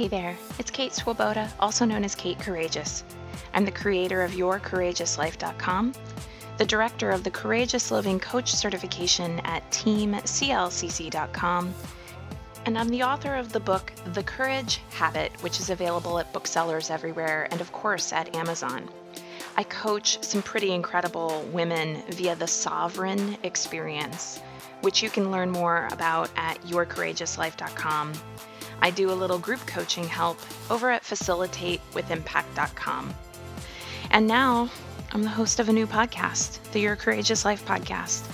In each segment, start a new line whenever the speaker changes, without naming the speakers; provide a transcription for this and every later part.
Hey there, it's Kate Swoboda, also known as Kate Courageous. I'm the creator of YourCourageousLife.com, the director of the Courageous Living Coach certification at TeamCLCC.com, and I'm the author of the book The Courage Habit, which is available at booksellers everywhere and, of course, at Amazon. I coach some pretty incredible women via the Sovereign Experience, which you can learn more about at YourCourageousLife.com. I do a little group coaching help over at facilitatewithimpact.com. And now I'm the host of a new podcast, the Your Courageous Life podcast.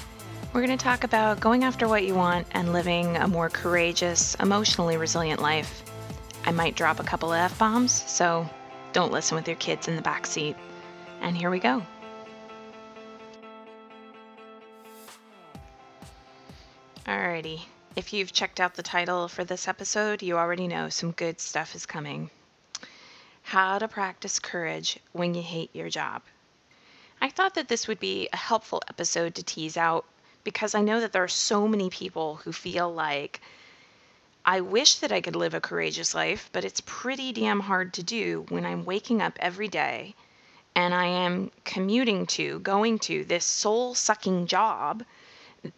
We're going to talk about going after what you want and living a more courageous, emotionally resilient life. I might drop a couple of F bombs, so don't listen with your kids in the back seat. And here we go. Alrighty, if you've checked out the title for this episode, you already know some good stuff is coming. How to practice courage when you hate your job. I thought that this would be a helpful episode to tease out because I know that there are so many people who feel like I wish that I could live a courageous life, but it's pretty damn hard to do when I'm waking up every day and I am commuting to, going to this soul sucking job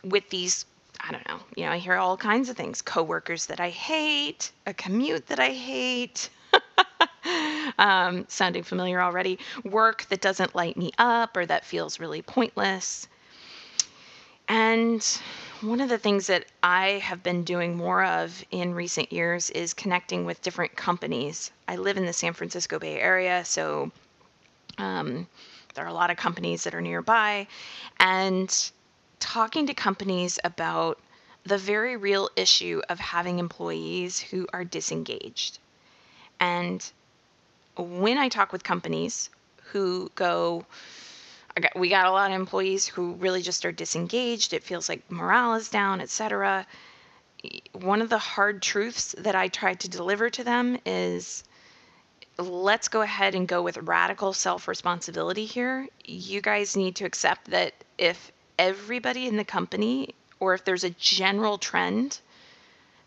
with these I don't know, you know, I hear all kinds of things coworkers that I hate, a commute that I hate. um, sounding familiar already. Work that doesn't light me up or that feels really pointless. And one of the things that I have been doing more of in recent years is connecting with different companies. I live in the San Francisco Bay Area, so um, there are a lot of companies that are nearby. And talking to companies about the very real issue of having employees who are disengaged. And when I talk with companies who go, got, we got a lot of employees who really just are disengaged, it feels like morale is down, etc. One of the hard truths that I try to deliver to them is let's go ahead and go with radical self responsibility here. You guys need to accept that if everybody in the company or if there's a general trend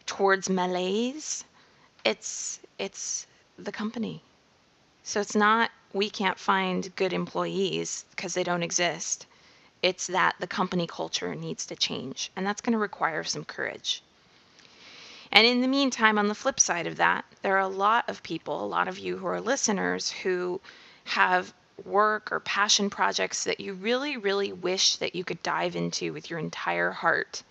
towards malaise, it's it's the company. So it's not we can't find good employees because they don't exist. It's that the company culture needs to change, and that's going to require some courage. And in the meantime, on the flip side of that, there are a lot of people, a lot of you who are listeners, who have work or passion projects that you really, really wish that you could dive into with your entire heart.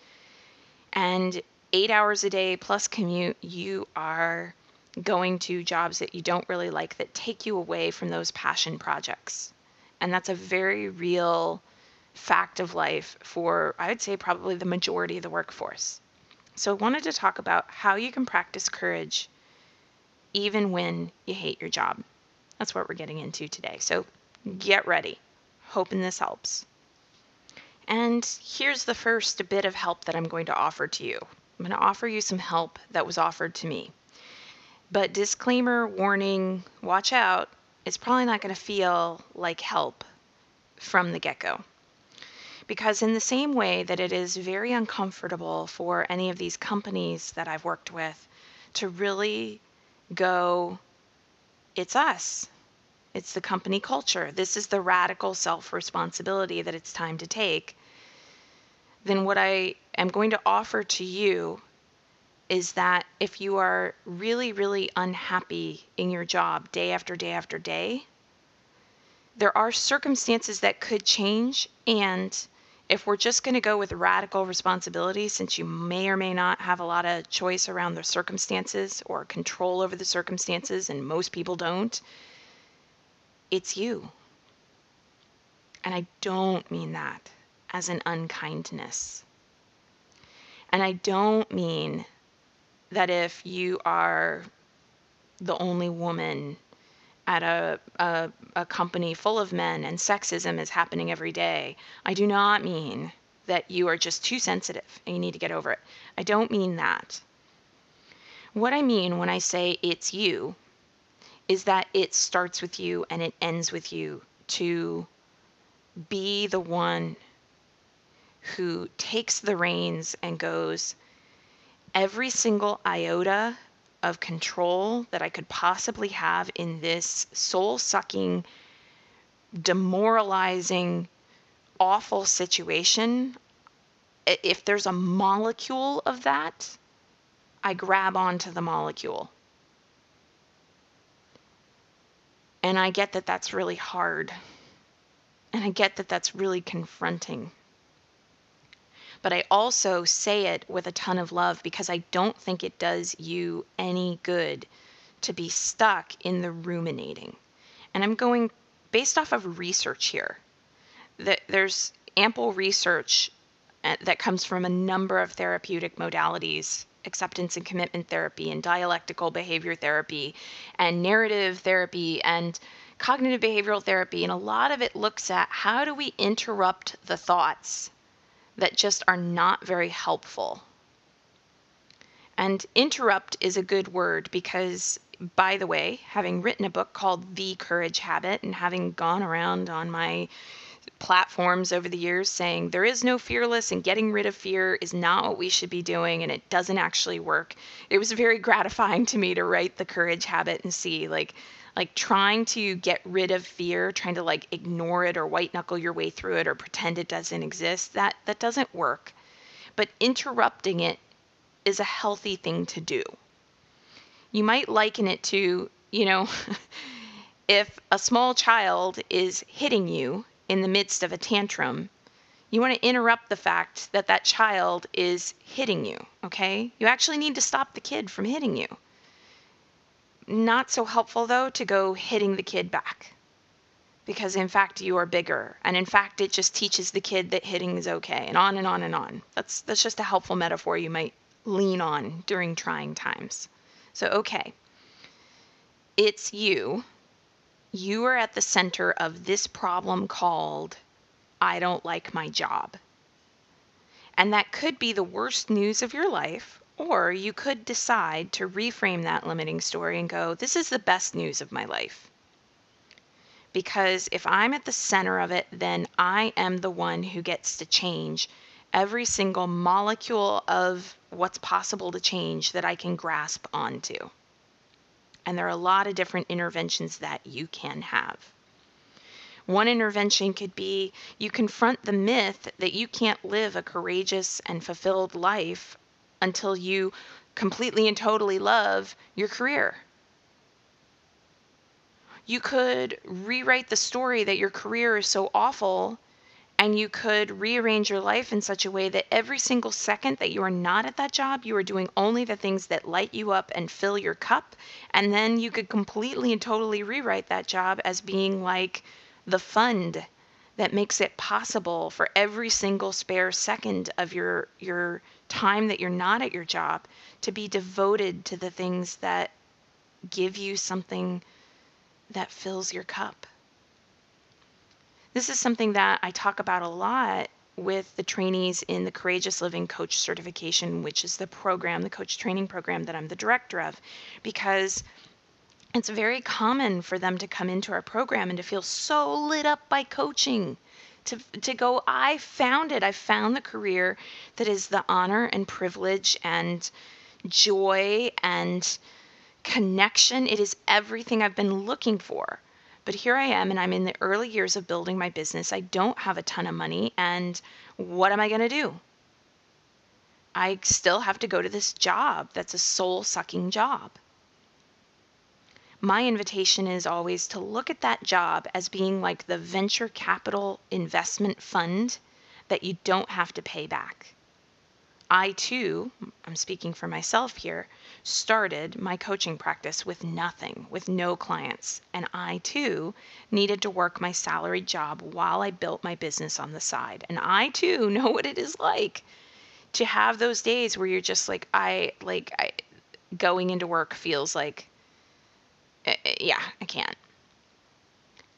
And eight hours a day plus commute, you are going to jobs that you don't really like that take you away from those passion projects. And that's a very real fact of life for, I would say, probably the majority of the workforce. So I wanted to talk about how you can practice courage even when you hate your job. That's what we're getting into today. So get ready. Hoping this helps. And here's the first bit of help that I'm going to offer to you. I'm going to offer you some help that was offered to me. But disclaimer, warning, watch out. It's probably not going to feel like help from the get go. Because, in the same way that it is very uncomfortable for any of these companies that I've worked with to really go, it's us, it's the company culture. This is the radical self responsibility that it's time to take. Then, what I am going to offer to you is that if you are really, really unhappy in your job day after day after day, there are circumstances that could change. And if we're just going to go with radical responsibility, since you may or may not have a lot of choice around the circumstances or control over the circumstances, and most people don't, it's you. And I don't mean that as an unkindness. And I don't mean that if you are the only woman at a, a, a, company full of men and sexism is happening every day, I do not mean that you are just too sensitive and you need to get over it. I don't mean that. What I mean when I say it's you is that it starts with you and it ends with you to be the one who takes the reins and goes, every single iota of control that I could possibly have in this soul sucking, demoralizing, awful situation, if there's a molecule of that, I grab onto the molecule. And I get that that's really hard. And I get that that's really confronting. But I also say it with a ton of love because I don't think it does you any good to be stuck in the ruminating. And I'm going based off of research here. That there's ample research uh, that comes from a number of therapeutic modalities acceptance and commitment therapy and dialectical behavior therapy and narrative therapy and cognitive behavioral therapy and a lot of it looks at how do we interrupt the thoughts that just are not very helpful and interrupt is a good word because by the way having written a book called the courage habit and having gone around on my platforms over the years saying there is no fearless and getting rid of fear is not what we should be doing and it doesn't actually work. It was very gratifying to me to write the courage habit and see like like trying to get rid of fear, trying to like ignore it or white knuckle your way through it or pretend it doesn't exist. That that doesn't work. But interrupting it is a healthy thing to do. You might liken it to, you know, if a small child is hitting you in the midst of a tantrum, you want to interrupt the fact that that child is hitting you, okay? You actually need to stop the kid from hitting you. Not so helpful, though, to go hitting the kid back. Because in fact, you are bigger. And in fact, it just teaches the kid that hitting is okay, and on and on and on. That's, that's just a helpful metaphor you might lean on during trying times. So, okay. It's you you are at the center of this problem called I don't like my job. And that could be the worst news of your life, or you could decide to reframe that limiting story and go, This is the best news of my life. Because if I'm at the center of it, then I am the one who gets to change every single molecule of what's possible to change that I can grasp onto. And there are a lot of different interventions that you can have. One intervention could be you confront the myth that you can't live a courageous and fulfilled life until you completely and totally love your career. You could rewrite the story that your career is so awful and you could rearrange your life in such a way that every single second that you are not at that job, you are doing only the things that light you up and fill your cup. And then you could completely and totally rewrite that job as being like the fund that makes it possible for every single spare second of your your time that you're not at your job to be devoted to the things that give you something that fills your cup. This is something that I talk about a lot with the trainees in the Courageous Living Coach Certification, which is the program, the coach training program that I'm the director of, because it's very common for them to come into our program and to feel so lit up by coaching. To, to go, I found it. I found the career that is the honor and privilege and joy and connection. It is everything I've been looking for. But here I am, and I'm in the early years of building my business. I don't have a ton of money, and what am I going to do? I still have to go to this job that's a soul sucking job. My invitation is always to look at that job as being like the venture capital investment fund that you don't have to pay back. I too, I'm speaking for myself here, started my coaching practice with nothing, with no clients. And I too needed to work my salaried job while I built my business on the side. And I too know what it is like to have those days where you're just like, I like, I, going into work feels like, Uh, uh, yeah, I can't.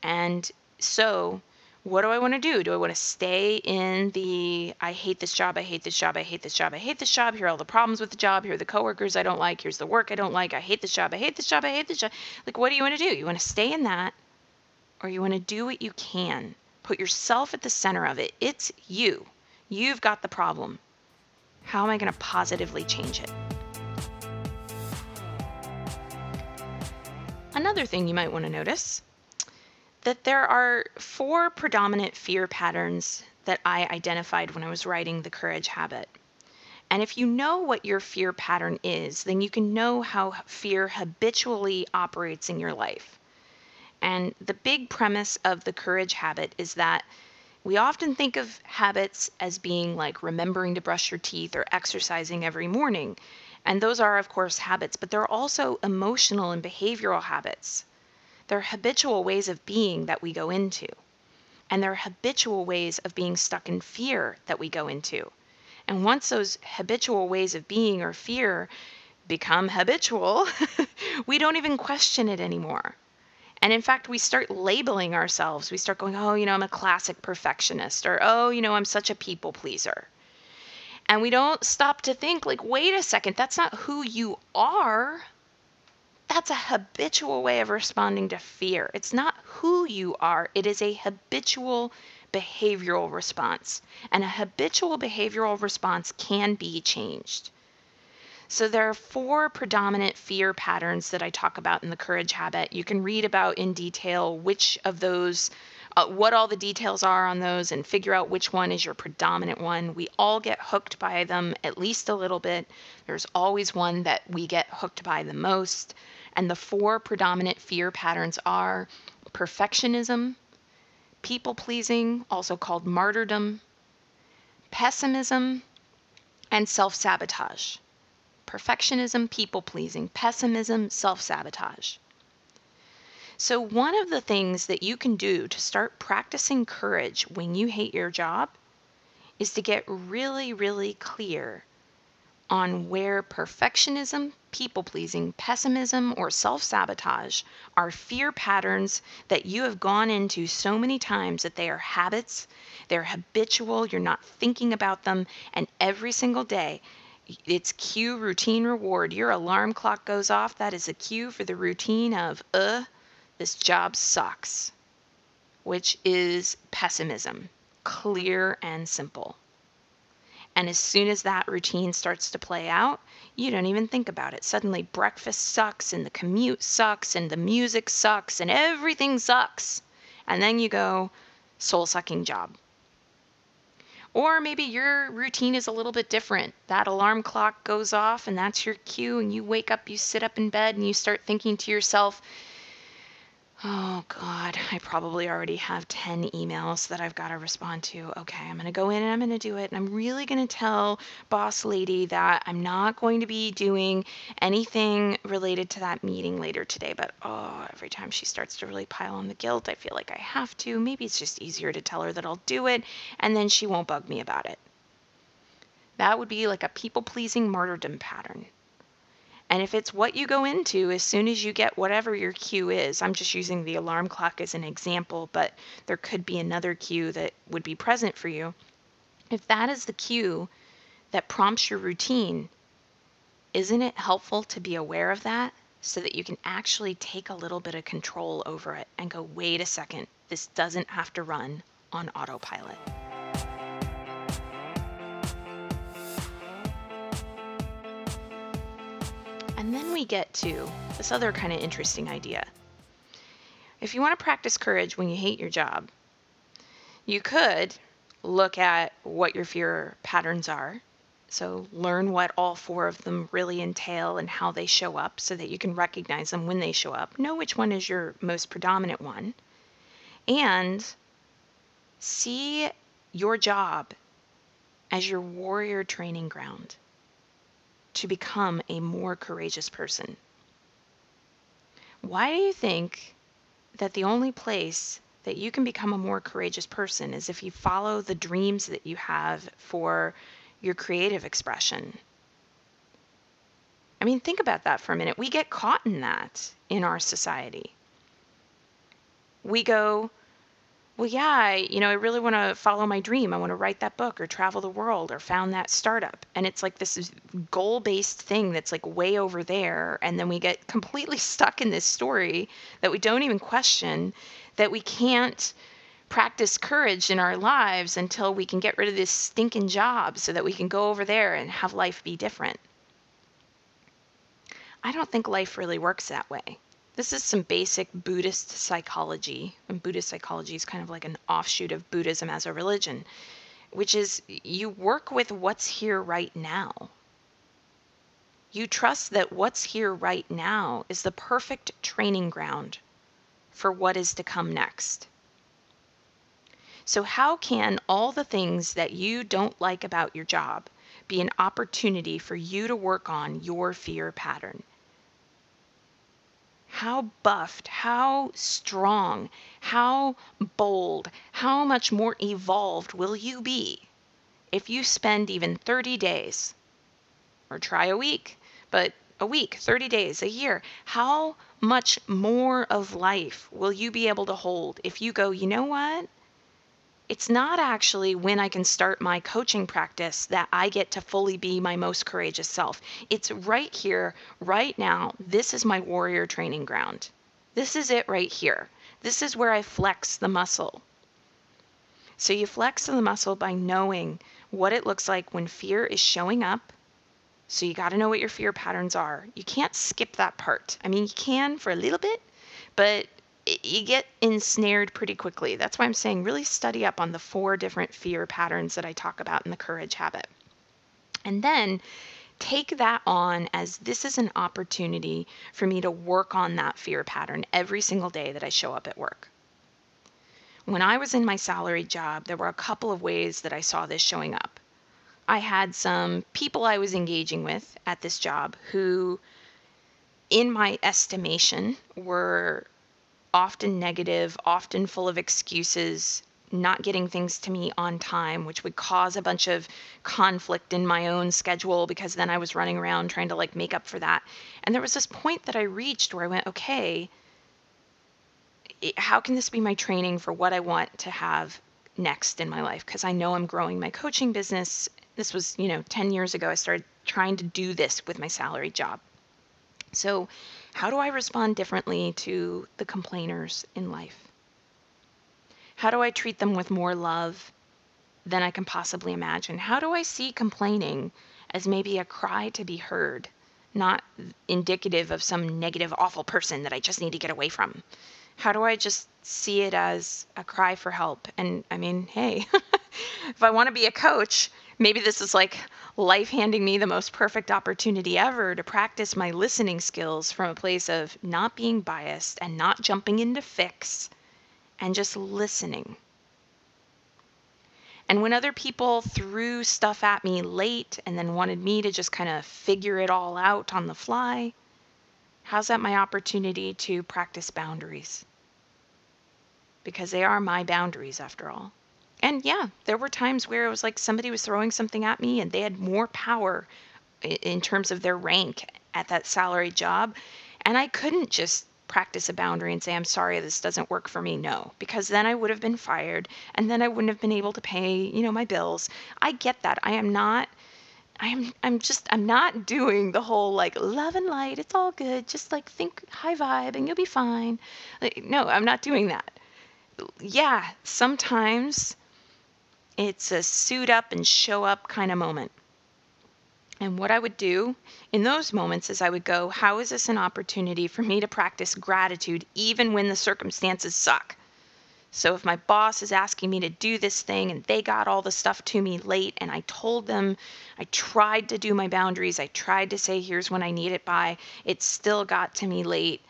And so, what do I want to do? Do I want to stay in the I hate this job, I hate this job, I hate this job, I hate this job. Here are all the problems with the job. Here are the coworkers I don't like. Here's the work I don't like. I hate this job, I hate this job, I hate this job. Like, what do you want to do? You want to stay in that, or you want to do what you can? Put yourself at the center of it. It's you. You've got the problem. How am I going to positively change it? Another thing you might want to notice that there are four predominant fear patterns that I identified when I was writing the courage habit. And if you know what your fear pattern is, then you can know how fear habitually operates in your life. And the big premise of the courage habit is that we often think of habits as being like remembering to brush your teeth or exercising every morning. And those are, of course, habits, but they're also emotional and behavioral habits. They're habitual ways of being that we go into. And they're habitual ways of being stuck in fear that we go into. And once those habitual ways of being or fear become habitual, we don't even question it anymore. And in fact, we start labeling ourselves. We start going, oh, you know, I'm a classic perfectionist, or oh, you know, I'm such a people pleaser. And we don't stop to think, like, wait a second, that's not who you are. That's a habitual way of responding to fear. It's not who you are, it is a habitual behavioral response. And a habitual behavioral response can be changed. So there are four predominant fear patterns that I talk about in the courage habit. You can read about in detail which of those uh, what all the details are on those and figure out which one is your predominant one. We all get hooked by them at least a little bit. There's always one that we get hooked by the most. And the four predominant fear patterns are perfectionism, people pleasing, also called martyrdom, pessimism, and self sabotage perfectionism, people pleasing, pessimism, self sabotage. So, one of the things that you can do to start practicing courage when you hate your job is to get really, really clear on where perfectionism, people pleasing, pessimism, or self sabotage are fear patterns that you have gone into so many times that they are habits, they're habitual, you're not thinking about them, and every single day it's cue routine reward. Your alarm clock goes off. That is a cue for the routine of, uh, this job sucks, which is pessimism, clear and simple. And as soon as that routine starts to play out, you don't even think about it. Suddenly, breakfast sucks, and the commute sucks, and the music sucks, and everything sucks. And then you go, soul sucking job. Or maybe your routine is a little bit different. That alarm clock goes off and that's your cue, and you wake up, you sit up in bed, and you start thinking to yourself, Oh God, I probably already have 10 emails that I've got to respond to. Okay, I'm going to go in and I'm going to do it. And I'm really going to tell boss lady that I'm not going to be doing anything related to that meeting later today. But oh, every time she starts to really pile on the guilt, I feel like I have to. Maybe it's just easier to tell her that I'll do it and then she won't bug me about it. That would be like a people pleasing martyrdom pattern. And if it's what you go into as soon as you get whatever your cue is, I'm just using the alarm clock as an example, but there could be another cue that would be present for you. If that is the cue that prompts your routine, isn't it helpful to be aware of that so that you can actually take a little bit of control over it and go, wait a second, this doesn't have to run on autopilot? And then we get to this other kind of interesting idea. If you want to practice courage when you hate your job, you could look at what your fear patterns are. So, learn what all four of them really entail and how they show up so that you can recognize them when they show up. Know which one is your most predominant one. And see your job as your warrior training ground to become a more courageous person. Why do you think that the only place that you can become a more courageous person is if you follow the dreams that you have for your creative expression? I mean, think about that for a minute. We get caught in that in our society. We go, well, yeah, I, you know, I really want to follow my dream. I want to write that book or travel the world or found that startup. And it's like this goal based thing that's like way over there. And then we get completely stuck in this story that we don't even question, that we can't practice courage in our lives until we can get rid of this stinking job so that we can go over there and have life be different. I don't think life really works that way. This is some basic Buddhist psychology. And Buddhist psychology is kind of like an offshoot of Buddhism as a religion, which is you work with what's here right now. You trust that what's here right now is the perfect training ground for what is to come next. So, how can all the things that you don't like about your job be an opportunity for you to work on your fear pattern? How buffed, how strong, how bold, how much more evolved will you be if you spend even 30 days or try a week but a week, 30 days, a year, how much more of life will you be able to hold if you go, you know what? It's not actually when I can start my coaching practice that I get to fully be my most courageous self. It's right here, right now. This is my warrior training ground. This is it right here. This is where I flex the muscle. So you flex the muscle by knowing what it looks like when fear is showing up so you got to know what your fear patterns are. You can't skip that part. I mean, you can for a little bit, but you get ensnared pretty quickly. That's why I'm saying really study up on the four different fear patterns that I talk about in the courage habit. And then take that on as this is an opportunity for me to work on that fear pattern every single day that I show up at work. When I was in my salaried job, there were a couple of ways that I saw this showing up. I had some people I was engaging with at this job who, in my estimation, were often negative, often full of excuses, not getting things to me on time, which would cause a bunch of conflict in my own schedule because then I was running around trying to like make up for that. And there was this point that I reached where I went, okay, how can this be my training for what I want to have next in my life? Because I know I'm growing my coaching business this was, you know, 10 years ago, I started trying to do this with my salary job. So, how do I respond differently to the complainers in life? How do I treat them with more love than I can possibly imagine? How do I see complaining as maybe a cry to be heard, not indicative of some negative, awful person that I just need to get away from? How do I just see it as a cry for help? And I mean, hey, if I want to be a coach, maybe this is like life handing me the most perfect opportunity ever to practice my listening skills from a place of not being biased and not jumping into fix and just listening. And when other people threw stuff at me late and then wanted me to just kind of figure it all out on the fly, how's that my opportunity to practice boundaries? Because they are my boundaries after all. And yeah, there were times where it was like somebody was throwing something at me and they had more power in terms of their rank at that salary job. And I couldn't just practice a boundary and say, I'm sorry, this doesn't work for me. No, because then I would have been fired and then I wouldn't have been able to pay, you know, my bills. I get that. I am not. I'm I'm just I'm not doing the whole like love and light, it's all good. Just like think high vibe and you'll be fine. Like, no, I'm not doing that. Yeah, sometimes it's a suit up and show up kind of moment. And what I would do in those moments is I would go, How is this an opportunity for me to practice gratitude even when the circumstances suck? So if my boss is asking me to do this thing and they got all the stuff to me late and I told them I tried to do my boundaries, I tried to say here's when I need it by, it still got to me late.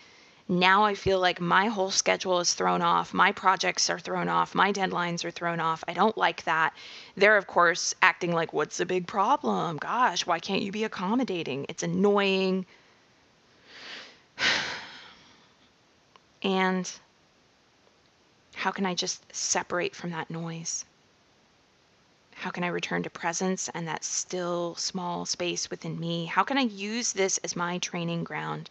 Now I feel like my whole schedule is thrown off. My projects are thrown off. My deadlines are thrown off. I don't like that. They're, of course, acting like, what's the big problem? Gosh, why can't you be accommodating? It's annoying. And how can I just separate from that noise? How can I return to presence and that still small space within me? How can I use this as my training ground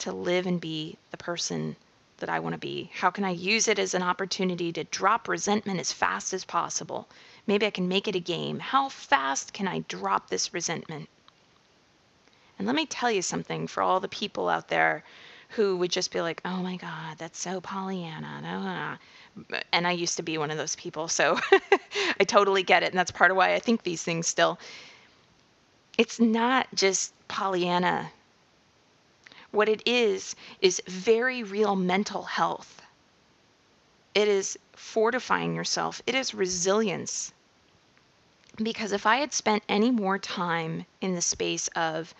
to live and be the person that I want to be? How can I use it as an opportunity to drop resentment as fast as possible? Maybe I can make it a game. How fast can I drop this resentment? And let me tell you something for all the people out there who would just be like, oh my God, that's so Pollyanna. And I used to be one of those people. So I totally get it. And that's part of why I think these things still. It's not just Pollyanna What it is, is very real mental health. It is fortifying yourself, it is resilience. Because if I had spent any more time in the space of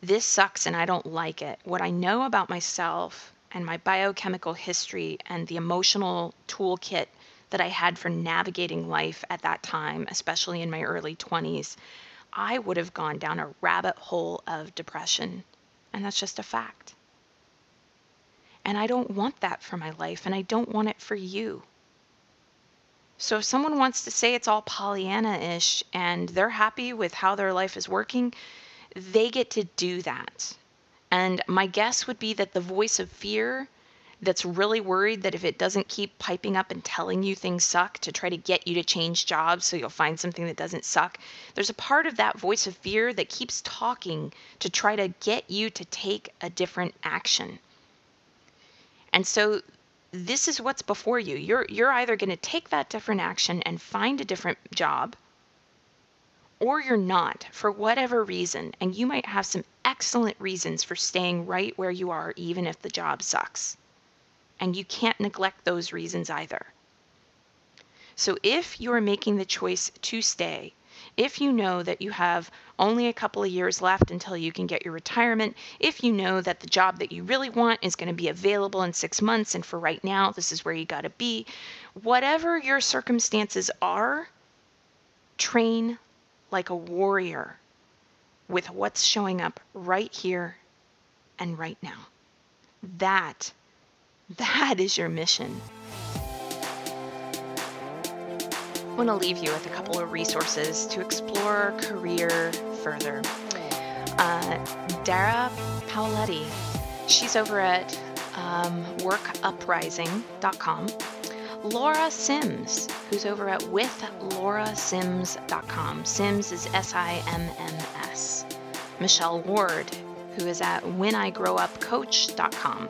this sucks and I don't like it, what I know about myself and my biochemical history and the emotional toolkit that I had for navigating life at that time, especially in my early 20s, I would have gone down a rabbit hole of depression. And that's just a fact. And I don't want that for my life, and I don't want it for you. So if someone wants to say it's all Pollyanna ish and they're happy with how their life is working, they get to do that. And my guess would be that the voice of fear that's really worried that if it doesn't keep piping up and telling you things suck to try to get you to change jobs so you'll find something that doesn't suck, there's a part of that voice of fear that keeps talking to try to get you to take a different action. And so this is what's before you. You're you're either going to take that different action and find a different job or you're not for whatever reason and you might have some excellent reasons for staying right where you are even if the job sucks and you can't neglect those reasons either. So if you are making the choice to stay, if you know that you have only a couple of years left until you can get your retirement, if you know that the job that you really want is going to be available in six months, and for right now, this is where you got to be, whatever your circumstances are, train like a warrior with what's showing up right here and right now. That that is your mission. I want to leave you with a couple of resources to explore career further. Uh, Dara Paoletti, she's over at um, workuprising.com. Laura Simms, who's over at withlaurasimms.com. Simms is S I M M S. Michelle Ward, who is at whenigrowupcoach.com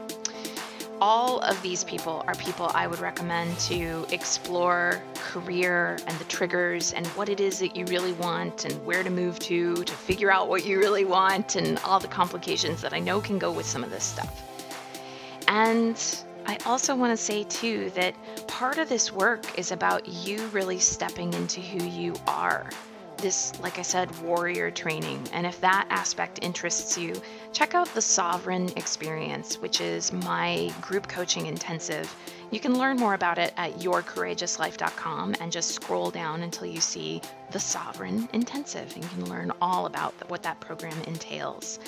all of these people are people I would recommend to explore career and the triggers and what it is that you really want and where to move to to figure out what you really want and all the complications that I know can go with some of this stuff. And I also want to say too that part of this work is about you really stepping into who you are this, like I said, warrior training. And if that aspect interests you, check out the Sovereign Experience, which is my group coaching intensive. You can learn more about it at yourcourageouslife.com and just scroll down until you see the Sovereign Intensive. And you can learn all about what that program entails.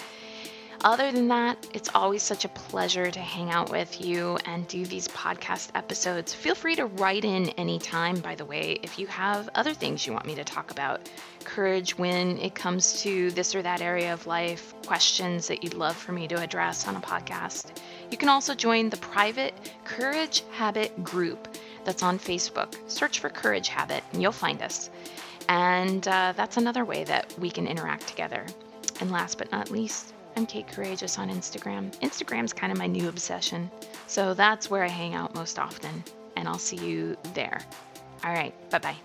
Other than that, it's always such a pleasure to hang out with you and do these podcast episodes. Feel free to write in anytime, by the way, if you have other things you want me to talk about. Courage when it comes to this or that area of life, questions that you'd love for me to address on a podcast. You can also join the private Courage Habit group that's on Facebook. Search for Courage Habit and you'll find us. And uh, that's another way that we can interact together. And last but not least, I'm Kate Courageous on Instagram. Instagram's kind of my new obsession, so that's where I hang out most often, and I'll see you there. All right, bye bye.